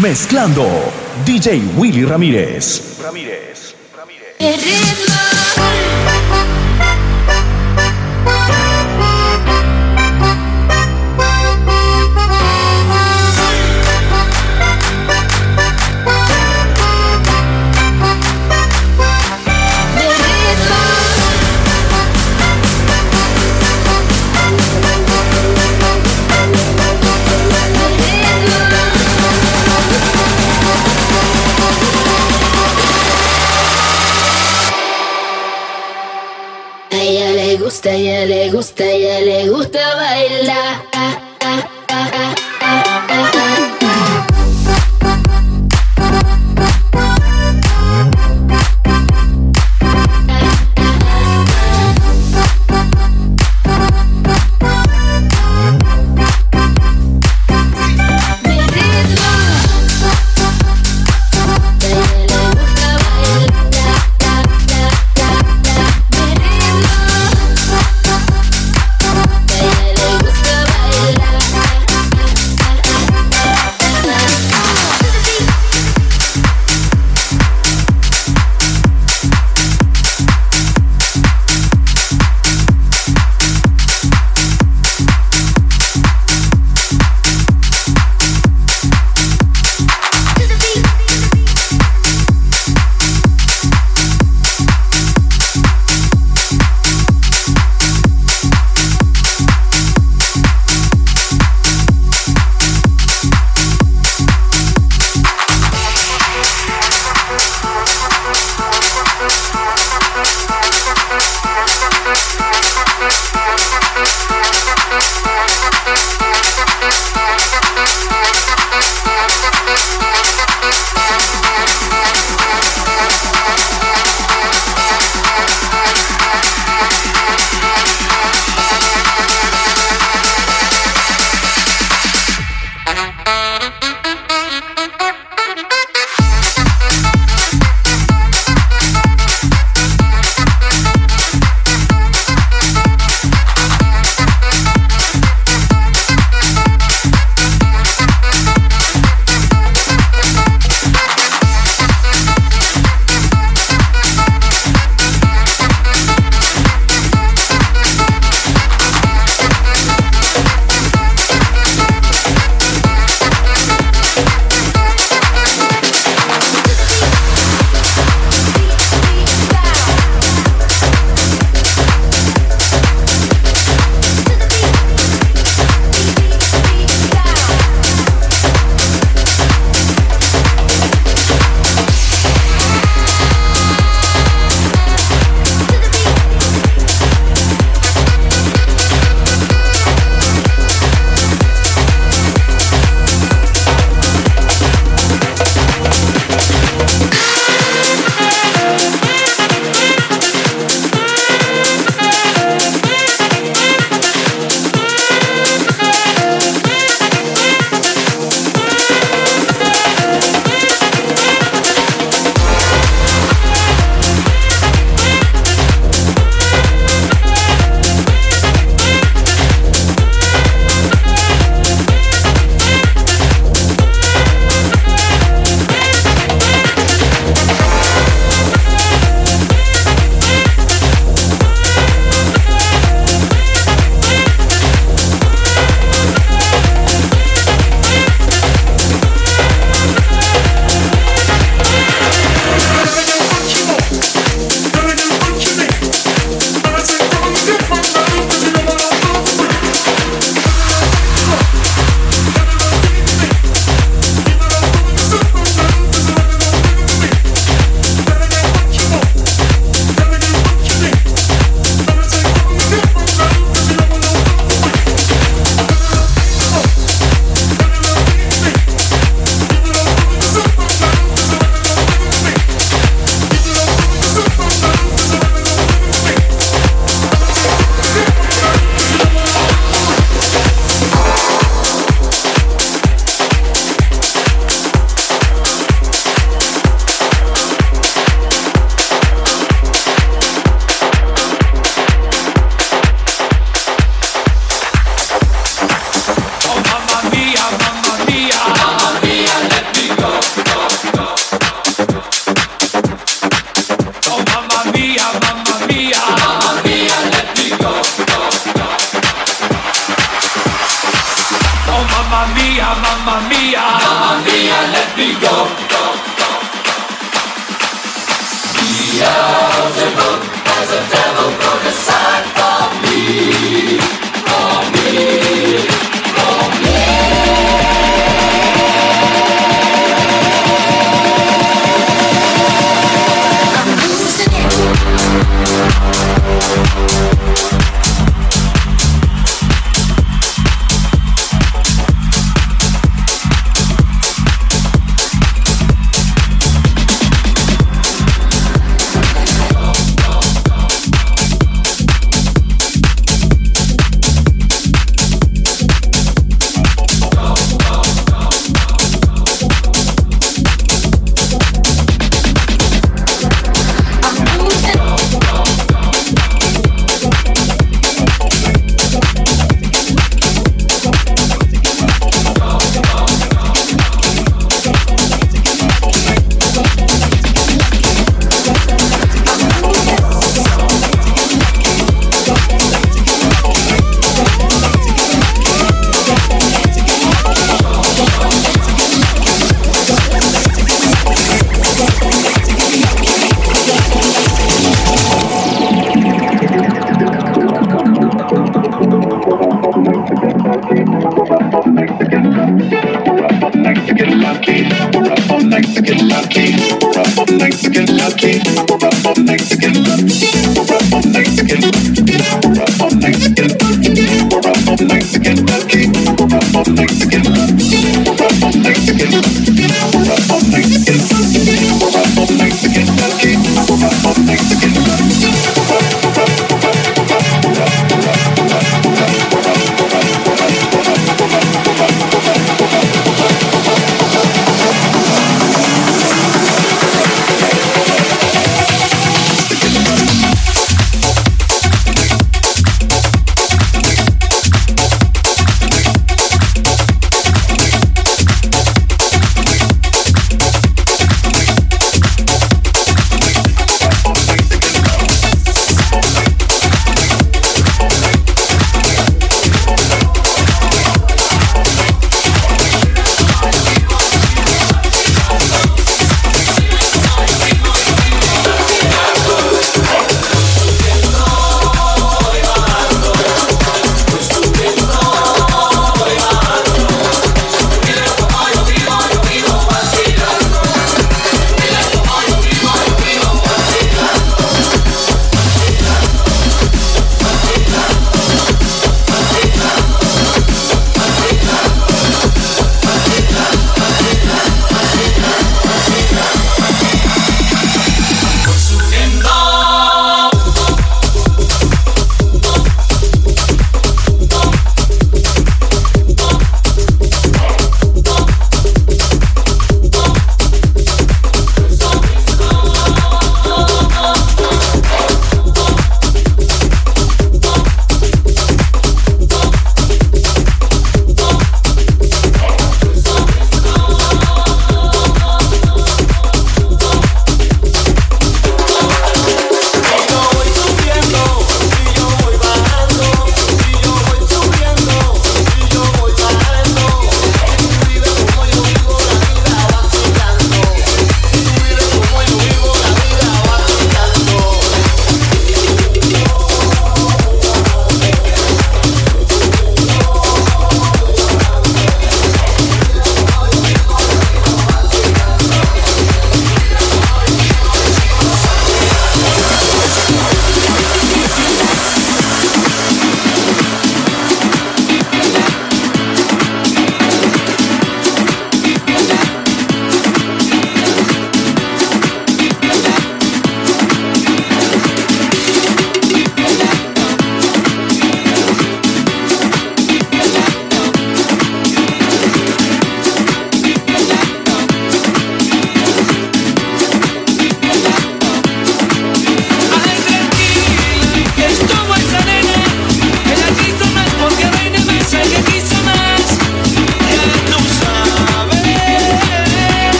Mezclando DJ Willy Ramírez. Ramírez. Ramírez. Gusta, ella le gusta, ella le gusta bailar.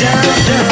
dun, dun.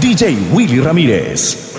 DJ Willy. Ramírez.